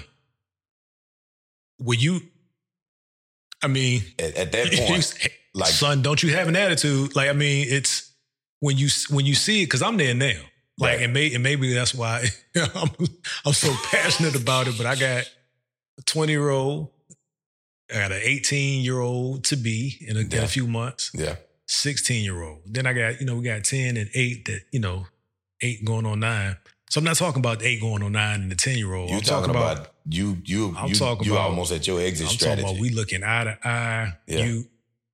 will you, I mean,
At, at that [LAUGHS] point, [LAUGHS] like
son, don't you have an attitude? Like, I mean, it's when you when you see it, because I'm there now. Like,
Right.
and, may, and maybe that's why [LAUGHS] I'm I'm so passionate about it. But I got a 20 year old, I got an 18 year old to be in a, in a few months,
yeah,
16 year old. Then I got you know we got 10 and eight that you know eight going on nine. So I'm not talking about the eight going on nine and the 10 year old.
you
I'm
talking,
talking
about,
about
you you
I'm
you,
talking
you
about-
almost at your exit
I'm
strategy.
talking about we looking eye to eye.
Yeah.
You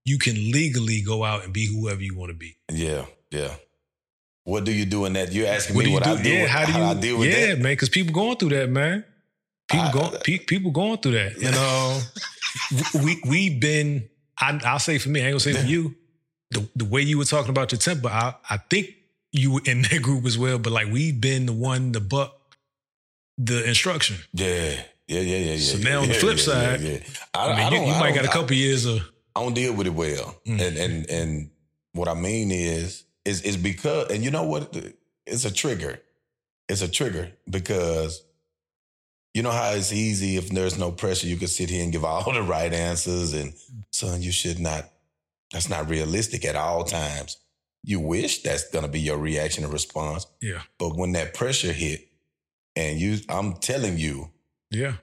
you can legally go out and be whoever you want to be.
yeah, yeah. What do you do in that? You're asking
What
me
do you
what
do?
I do.
yeah, how do [LAUGHS] you
I deal with that?
Yeah,
that?
man, because people going through that, man. People
I-
go, pe- people going through that. You know, [LAUGHS] we we've been I, I'll say for me, I ain't gonna say for you. The the way you were talking about your temper, I I think you were in [LAUGHS] that group as well. But like we've been the one to buck the instruction.
Yeah, yeah, yeah, yeah.
yeah So
yeah,
now on the flip
yeah,
side,
yeah, yeah. I,
I mean,
I
you,
don't-
you might got a couple years of
I don't deal with it well.
Mm.
And and and what I mean is is is because and you know what it's a trigger. It's a trigger because you know how it's easy if there's no pressure you can sit here and give all [LAUGHS] the right answers and son you should not that's not realistic at all times. You wish that's going to be your reaction and response,
yeah,
but when that pressure hit and you I'm telling you
yeah,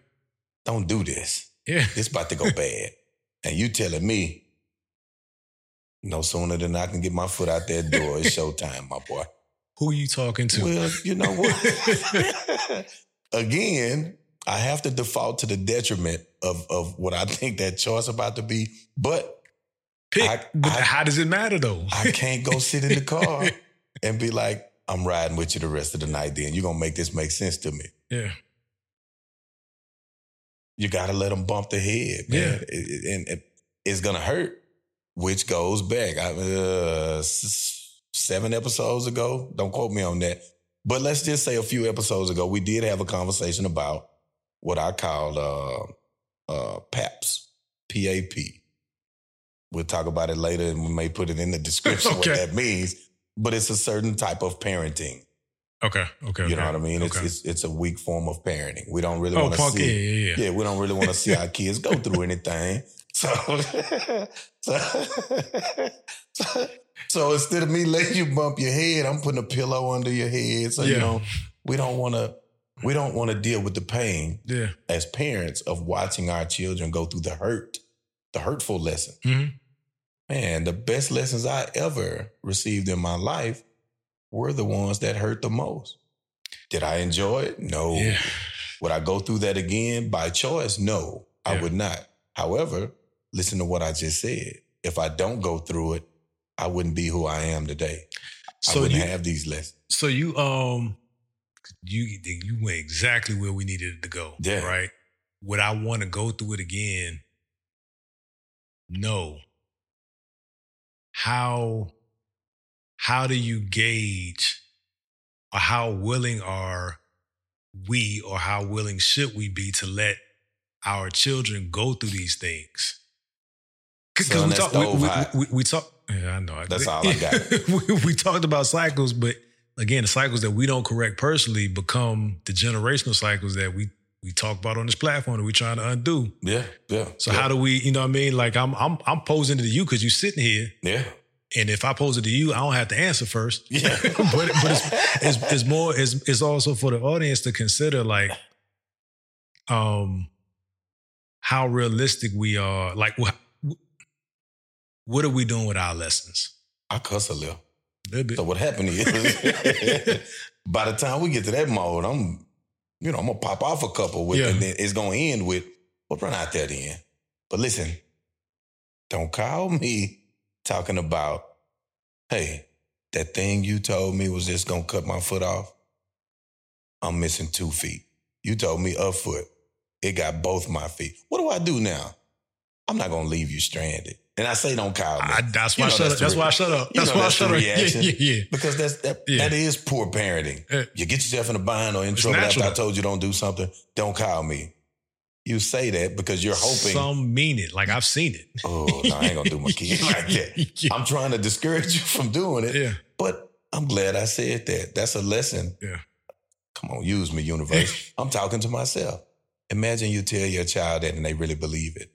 don't do this.
yeah.
It's about to go [LAUGHS] bad. And you telling me no sooner than I can get my foot out that door, it's showtime, my boy.
Who are you talking to?
Well, you know what? [LAUGHS] Again, I have to default to the detriment of, of what I think that choice about to be. But
Pick.
I-
but
I-
how does it matter though?
I can't go sit in the [LAUGHS] car and be like, I'm riding with you the rest of the night, then. You're going to make this make sense to me.
yeah,
you got to let them bump the head, man.
Yeah.
It- it- and it- it's gonna hurt, which goes back I, uh, seven episodes ago. Don't quote me on that, but let's just say a few episodes ago, we did have a conversation about what I called uh, uh, PAPS, P A P. We'll talk about it later, and we may put it in the description [LAUGHS]
Okay.
what that means. But it's a certain type of parenting.
okay, okay.
You know what I mean? It's,
Okay.
it's it's a weak form of parenting. We don't really
oh,
want to see.
Yeah, yeah, yeah.
Yeah, we don't really want to see our kids go through anything. So, so, [LAUGHS] so, so instead of me letting you bump your head, I'm putting a pillow under your head. So you
Yeah.
know, we don't want to we don't want to deal with the pain
Yeah.
as parents of watching our children go through the hurt, the hurtful lesson.
Mhm.
Man, the best lessons I ever received in my life were the ones that hurt the most. Did I enjoy it? No.
Yeah.
Would I go through that again by choice? No, I would not. However, listen to what I just said. If I don't go through it, I wouldn't be who I am today. I
So
wouldn't
you,
have these lessons.
so you, um, you, you went exactly where we needed it to go.
Yeah.
Right. Would I want to go through it again? No. How, how do you gauge or how willing are we or how willing should we be to let our children go through these things?
Son,
we
that's
talk, we, we, we, we talk. Yeah, I know.
That's all I got. [LAUGHS]
we, we talked about cycles, but again, the cycles that we don't correct personally become the generational cycles that we we talk about on this platform that we're trying to undo.
Yeah, yeah.
So
yeah,
how do we, you know what I mean? Like I'm I'm I'm posing to you because you're sitting here,
Yeah,
and if I pose it to you, I don't have to answer first.
yeah. [LAUGHS]
but but it's, it's it's more it's it's also for the audience to consider like um how realistic we are. Like what are we doing with our lessons?
I cuss a little.
A little bit.
So what happened is, [LAUGHS] by the time we get to that mode, I'm, you know, I'm gonna pop off a couple with,
Yeah.
and then it's gonna end with, "Well, run out there then." But listen, don't call me talking about, hey, that thing you told me was just gonna cut my foot off. I'm missing two feet. You told me a foot. It got both my feet. What do I do now? I'm not gonna leave you stranded. And I say, don't call me.
I, that's why I shut
that's
up. That's why I shut up.
you
That's why I
that's the
shut up. Yeah, yeah, yeah.
because that's that,
Yeah.
that is poor parenting.
Uh,
You get yourself in a bind or in
It's
trouble after. I told you don't do something. Don't call me. You say that because you're hoping.
Some mean it. Like I've seen it.
oh no, I ain't gonna do my [LAUGHS] kid like that.
yeah.
I'm trying to discourage you from doing it,
yeah.
but I'm glad I said that. That's a lesson.
Yeah.
Come on, use me, universe. [LAUGHS] I'm talking to myself. Imagine you tell your child that and they really believe it.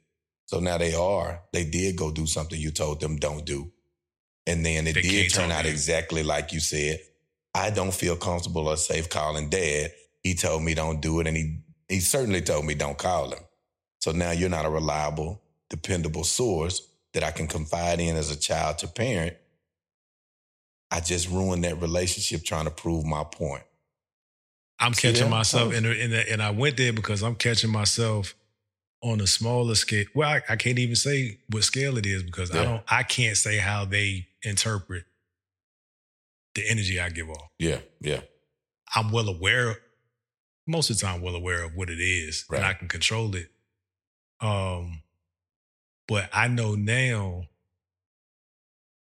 So now they are. They did go do something you told them don't do. And then it
They
did turn out
you.
exactly like you said. I don't feel comfortable or safe calling dad. He told me don't do it. And he, he certainly told me don't call him. So now you're not a reliable, dependable source that I can confide in as a child to parent. I just ruined that relationship trying to prove my point.
I'm catching
that?
myself, and and and I went there because I'm catching myself on a smaller scale. Well, I, I can't even say what scale it is because I don't. I can't say how they interpret the energy I give off.
Yeah, yeah.
I'm well aware. Most of the time, well aware of what it is, and I can control it. Um, But I know now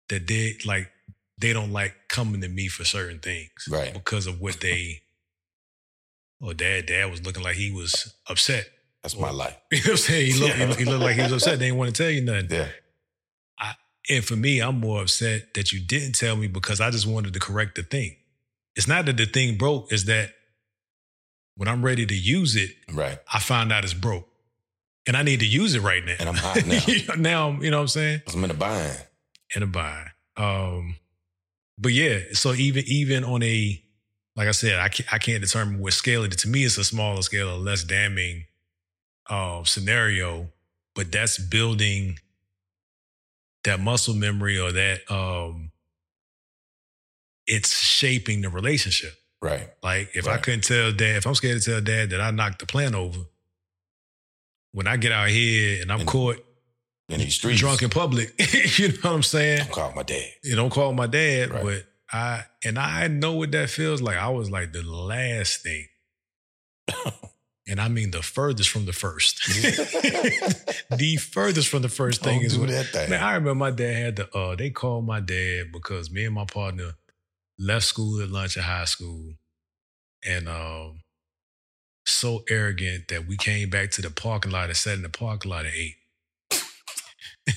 that they like they don't like coming to me for certain things.
Right.
Because of what they [LAUGHS] Oh, dad, dad was looking like he was upset.
That's my life. [LAUGHS]
You know what I'm saying? He looked, he he looked like he was upset. They didn't want to tell you nothing.
Yeah.
And for me, I'm more upset that you didn't tell me because I just wanted to correct the thing. It's not that the thing broke, it's that when I'm ready to use it,
Right.
I find out it's broke. And I need to use it right now.
And I'm hot now. [LAUGHS]
now, you know what I'm saying?
I'm in a bind.
In a bind. Um, but yeah, so even even on a like I said, I can't I can't determine what scale it is. To me, it's a smaller scale, a less damning uh, scenario, but that's building that muscle memory or that um it's shaping the relationship.
Right.
Like if I
Right.
couldn't tell dad, if I'm scared to tell dad that I knocked the plant over, when I get out here and I'm
And
caught
In these streets.
drunk in public, [LAUGHS] you know what I'm saying?
Don't call my dad.
You don't call my dad,
Right.
but I and I know what that feels like. I was like the last thing. [LAUGHS] and I mean the furthest from the first. [LAUGHS] the furthest from the first thing
Don't
is
do
when
that thing.
Man, I remember my dad had to uh they called my dad because me and my partner left school at lunch at high school and um so arrogant that we came back to the parking lot and sat in the parking lot and ate. [LAUGHS]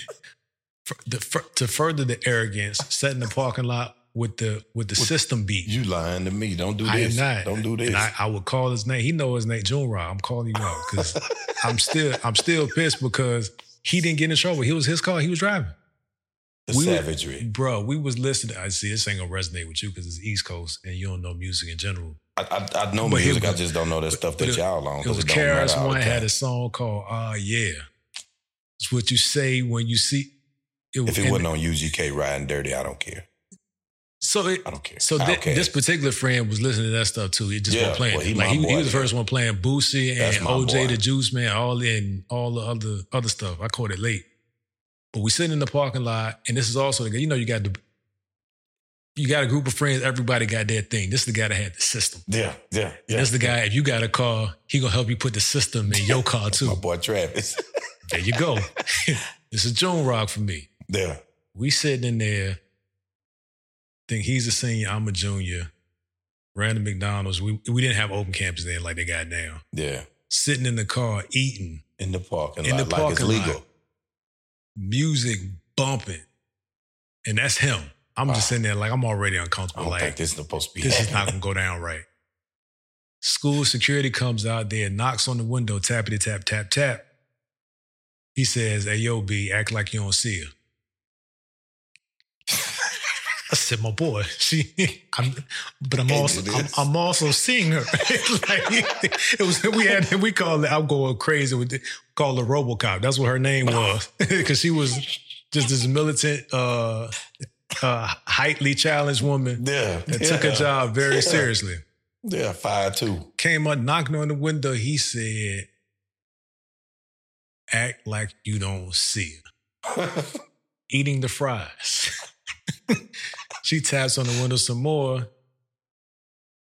The, to further the arrogance, sat in the parking lot with the with the system beat.
You lying to me. Don't do this.
I am not.
Don't do this.
And I, I would call his name. He know his name, June. I'm calling you out because [LAUGHS] I'm still I'm still pissed because he didn't get in trouble. He was his car. He was driving.
the
we were-
savagery.
Bro, we was listening. I see this ain't gonna resonate with you because it's East Coast and you don't know music in general.
I, I, I know
But
music.
it
I just don't know that stuff that
it-
y'all on.
It was
don't matter
KRS
all the
One had a song called Ah Yeah. It's what you say when you see it
If it wasn't on UGK riding dirty, I don't care.
So it,
I don't care.
so
don't care.
this particular friend was listening to that stuff too. He just
Yeah,
wasn't playing.
well, he
like he, he was the first one playing Boosie and OJ
boy.
the Juice Man, all in all the other other stuff. I caught it late, but we sitting in the parking lot, and this is also the you know you got the you got a group of friends. Everybody got their thing. This is the guy that had the system.
yeah, yeah, yeah.
this is the guy. If you got a car, he gonna help you put the system in your car [LAUGHS] too.
My boy Travis.
There you go. [LAUGHS] [LAUGHS] this is Joan Rock for me.
yeah.
We sitting in there, think he's a senior, I'm a junior. Ran to McDonald's. We we didn't have open campus then like they got now.
Yeah.
Sitting in the car, eating,
In the parking
In
lot.
the
like it's
parking
legal.
lot. music bumping. And that's him. I'm
Wow.
just sitting there like I'm already
I
uncomfortable.
don't
Like
think this is supposed to be
this is not gonna go down right. School security comes out there, knocks on the window, tappity tap, tap, tap. He says, Hey yo, B, act like you don't see her. I said, my boy, [LAUGHS] she, I'm, but I'm also, I'm. I'm also seeing her. [LAUGHS] like, it was, we had, we called it, I'm going crazy with it, call her RoboCop. That's what her name was. [LAUGHS] Cause she was just this militant, uh, uh, heightly challenged woman
Yeah.
that
yeah.
took her job very
Yeah.
seriously.
Yeah, five two.
Came up, knocking on the window. He said, "Act like you don't see her." Eating the fries. She taps on the window some more.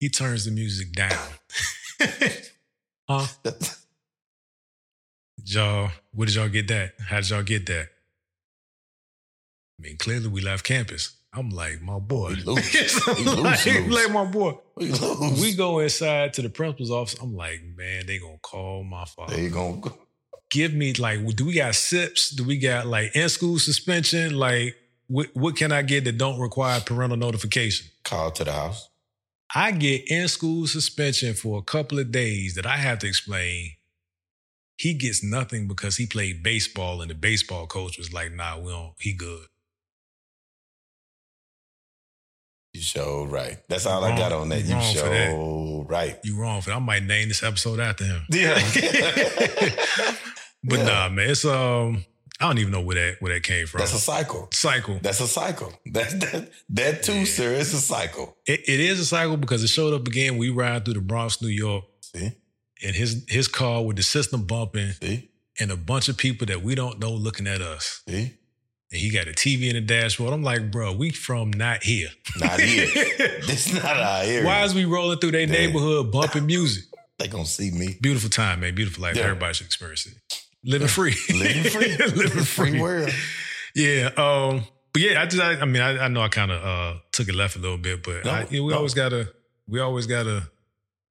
He turns the music down. [LAUGHS] huh? Y'all, where did y'all get that? How did y'all get that? I mean, clearly we left campus. I'm like, my boy.
We lose. [LAUGHS] We lose,
like,
lose.
like my boy.
we lose.
We go inside to the principal's office. I'm like, man, they gonna call my father.
They gonna
Give me like, do we got SIPs? Do we got like in school suspension? Like, what what can I get that don't require parental notification?
Call to the house.
I get in school suspension for a couple of days that I have to explain. He gets nothing because he played baseball and the baseball coach was like, nah, we don't, he good.
You show right. That's all I got on that. You
Wrong
showed right.
You wrong for that. I might name this episode after him.
Yeah. [LAUGHS]
But
Yeah.
nah, man, it's um, I don't even know where that where that came from.
That's a cycle.
cycle.
That's a cycle. That that that too,
Yeah.
sir. It's a cycle.
It, it is a cycle because it showed up again. We ride through the Bronx, New York,
See,
and his his car with the system bumping,
see,
and a bunch of people that we don't know looking at us.
see.
And he got a TV in the dashboard. I'm like, bro, we from not here.
Not here. [LAUGHS] this not our area.
Why is we rolling through their neighborhood bumping music?
they gonna see me?
Beautiful time, man. Beautiful life.
Yeah.
Everybody should experience it. [LAUGHS] living free,
living free,
living
free world.
Yeah. Um. But yeah, I just, I, I mean, I, I know I kind of uh took it left a little bit, but
No,
I, you know, we
no.
always gotta, we always gotta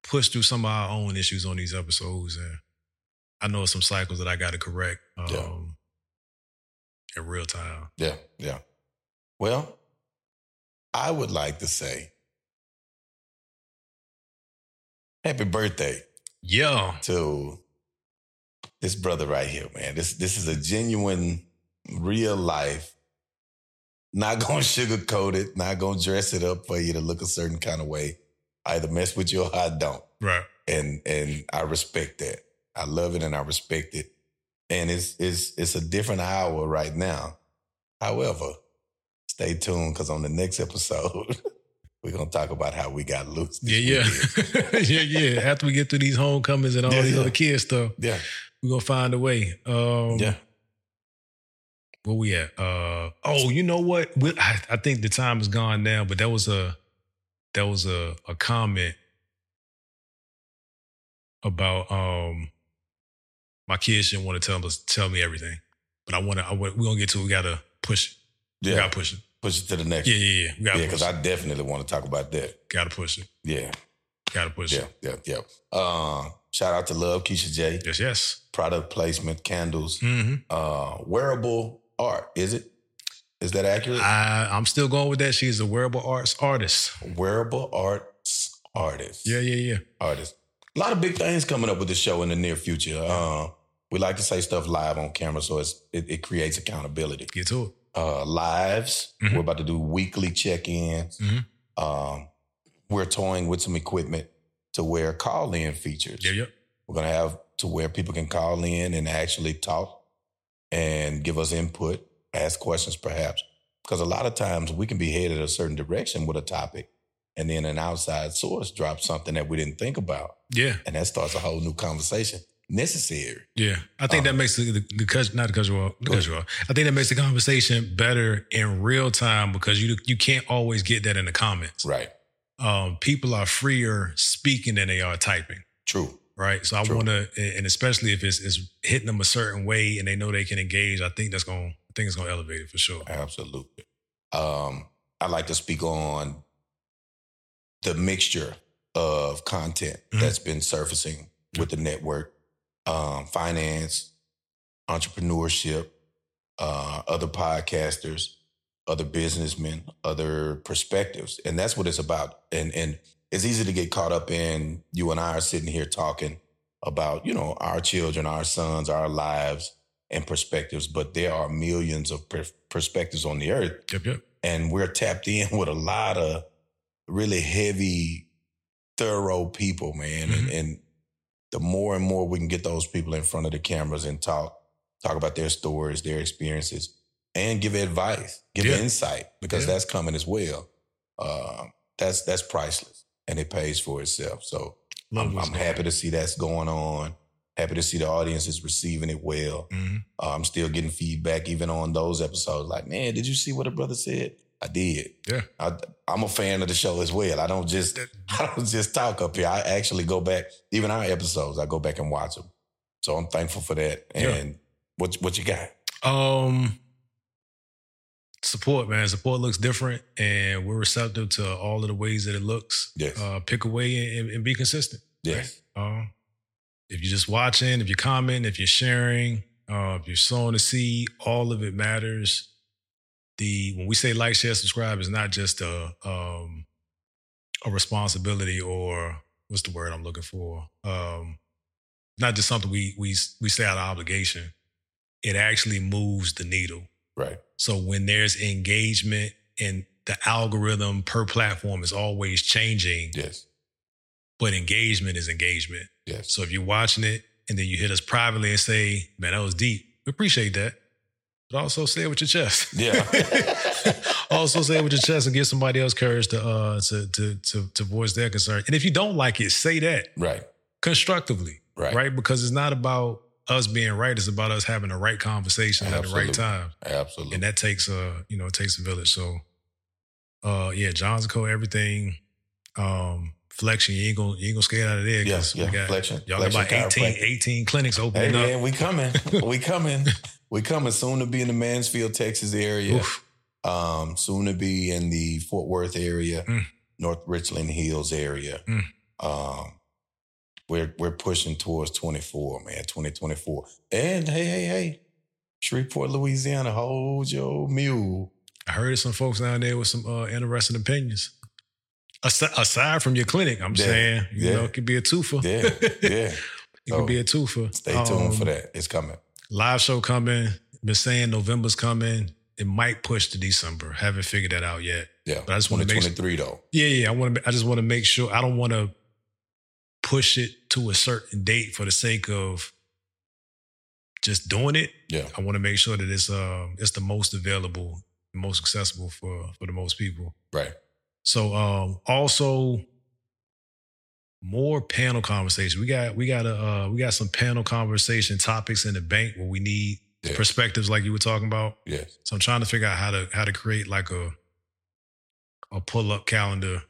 push through some of our own issues on these episodes, and I know some cycles that I got to correct. Um,
Yeah.
In real time.
Yeah, yeah. Well, I would like to say happy birthday
Yeah.
to this brother right here, man. This this is a genuine, real life. Not gonna [LAUGHS] sugarcoat it, not gonna dress it up for you to look a certain kind of way. I either mess with you or I don't.
Right.
And and I respect that. I love it and I respect it. And it's it's it's a different hour right now. However, stay tuned because on the next episode, [LAUGHS] we're gonna talk about how we got loose.
Yeah. Yeah. [LAUGHS] yeah. Yeah. After we get through these homecomings and all
Yeah,
these
yeah.
other kids stuff,
Yeah.
We're gonna find a way. Um,
Yeah.
Where we at? Uh, oh, you know what? We, I, I think the time is gone now, but that was a that was a, a comment about um my kids shouldn't want to tell us tell me everything, but I want to. I we're gonna get to. it. We gotta push. it. We
Yeah.
gotta push it.
Push it to the next.
Yeah, yeah, yeah. We
Yeah, because. I definitely want to talk about that.
gotta push it.
Yeah.
Gotta push it.
Yeah.
it.
Yeah. Yeah. Uh, shout out to Love Keisha J.
Yes, yes.
Product placement, candles,
hmm
uh, wearable art. Is it? Is that accurate?
I I'm still going with that. She's a wearable arts artist.
wearable arts artist.
Yeah, yeah, yeah.
artist. A lot of big things coming up with the show in the near future. Uh, we like to say stuff live on camera, so it's, it, it creates accountability.
Get to it.
Uh, lives,
Mhm.
we're about to do weekly check-ins.
Mhm.
Um, we're toying with some equipment to where call-in features.
Yeah, yeah.
We're gonna have to where people can call in and actually talk and give us input, ask questions perhaps. Because a lot of times we can be headed a certain direction with a topic, and then an outside source drops something that we didn't think about
Yeah,
and that starts a whole new conversation necessary.
yeah. I think
Um,
that makes the, the, the not the casual, the casual. I think that makes the conversation better in real time because you you can't always get that in the comments.
Right.
Um, people are freer speaking than they are typing.
True.
Right. So I want to, and especially if it's, it's hitting them a certain way and they know they can engage, I think that's going, I think it's going to elevate it for sure.
Absolutely. Um, I like to speak on the mixture of content
Mhm.
that's been surfacing with the network, um, finance, entrepreneurship, uh, other podcasters, other businessmen, other perspectives, and that's what it's about. And and it's easy to get caught up in you and I are sitting here talking about you know our children, our sons, our lives and perspectives, but there are millions of per- perspectives on the earth,
Yep. Yep.
and we're tapped in with a lot of really heavy, thorough people, man. And, mm-hmm. and the more and more we can get those people in front of the cameras and talk, talk about their stories, their experiences, and give advice, give
Yeah.
insight, because
Yeah.
that's coming as well. Uh, that's that's priceless, and it pays for itself. So
Love
I'm, I'm happy to see that's going on. Happy to see the audience is receiving it well.
Mhm.
Uh, I'm still getting feedback even on those episodes. Like, man, did you see what a brother said? I did.
Yeah.
I, I'm a fan of the show as well. I don't just [LAUGHS] I don't just talk up here. I actually go back. Even our episodes, I go back and watch them. So I'm thankful for that.
Yeah.
And what what you got?
Um, support, man. Support looks different, and we're receptive to all of the ways that it looks.
Yes.
Uh, pick away and, and be consistent.
Yes.
Um, if you're just watching, if you're commenting, if you're sharing, uh, if you're sowing a seed, all of it matters. The when we say like, share, subscribe, is not just a um, a responsibility or what's the word I'm looking for? Um, not just something we we we say out of obligation. It actually moves the needle.
Right.
So when there's engagement and the algorithm per platform is always changing,
Yes.
but engagement is engagement.
Yes.
So if you're watching it and then you hit us privately and say, man, that was deep, we appreciate that. But also say it with your chest.
Yeah. [LAUGHS]
also say it with your chest and give somebody else courage to uh to to to, to voice their concern. And if you don't like it, say that
right.
constructively.
Right.
Right? Because it's not about us being right, it's about us having the right conversation at the right time
Absolutely.
and that takes a you know it takes a village so uh yeah john's co everything um Flexion, you ain't gonna you ain't gonna skate out of there. 'cause
yeah,
got,
Flexion-
Y'all got about 18, 18 clinics
Hey
opening up.
man, we coming. [LAUGHS] we coming. We coming soon to be in the Mansfield, Texas area.
Oof.
Um, soon to be in the Fort Worth area,
Mm.
North Richland Hills area.
Mm.
Um, we're we're pushing towards 24, man, 2024. And hey, hey, hey, Shreveport, Louisiana, hold your mule.
I heard some folks down there with some uh, interesting opinions. Aside, aside from your clinic, I'm
Yeah,
saying, you
yeah.
know, it could be a twofer.
Yeah, [LAUGHS] yeah.
it
So,
could be a twofer.
Stay tuned
Um,
for that. It's coming.
Live show coming. Been saying November's coming. It might push to December. Haven't figured that out yet.
Yeah.
But I just wanna make-
2023 though.
Yeah, yeah. I want to. I just want to make sure. I don't want to push it to a certain date for the sake of just doing it.
Yeah.
I want to make sure that it's uh it's the most available, most accessible for for the most people.
Right.
So um also more panel conversation. We got we got a uh, we got some panel conversation topics in the bank where we need
Yeah.
perspectives like you were talking about.
Yes.
So I'm trying to figure out how to how to create like a a pull up calendar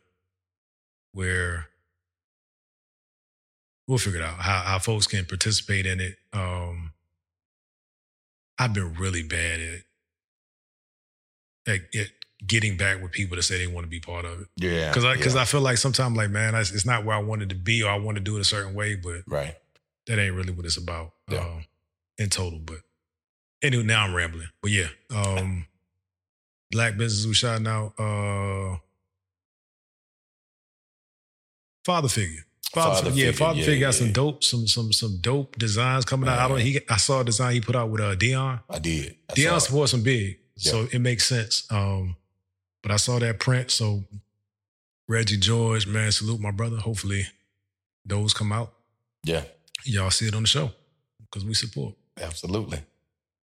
where we'll figure it out how how folks can participate in it. Um I've been really bad at at, at getting back with people that say they want to be part of it.
Yeah.
Because I because
yeah.
I feel like sometimes like man, it's it's not where I wanted to be or I want to do it a certain way, but
right.
that ain't really what it's about
Yeah.
um, in total. But anyway, now I'm rambling. But yeah, um, black business we shouting out. Uh, father figure. Father,
Father
figure, yeah, father
yeah,
figure got some dope, some some some dope designs coming out. I don't. He, I saw a design he put out with uh Dion.
I did. I
Dion supports some big, so it makes sense. Um, but I saw that print, so Reggie George, man, salute my brother. Hopefully, those come out.
Yeah.
Y'all see it on the show because we support.
Absolutely.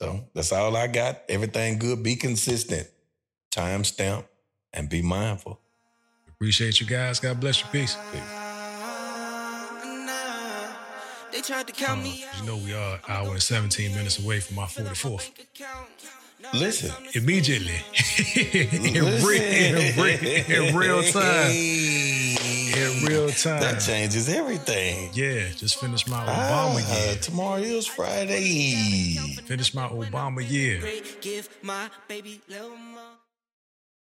So that's all I got. Everything good. Be consistent. Time stamp and be mindful.
Appreciate you guys. God bless you. Peace.
They tried to count
Uh,
me
you know we are hour and 17 minutes away from our 44th.
Listen.
Immediately. [LAUGHS] in, real, in, real, in real time. In real time.
That changes everything.
Yeah, just finished my
Ah,
Obama year.
tomorrow is Friday.
Finished my Obama year.
Give my baby little more.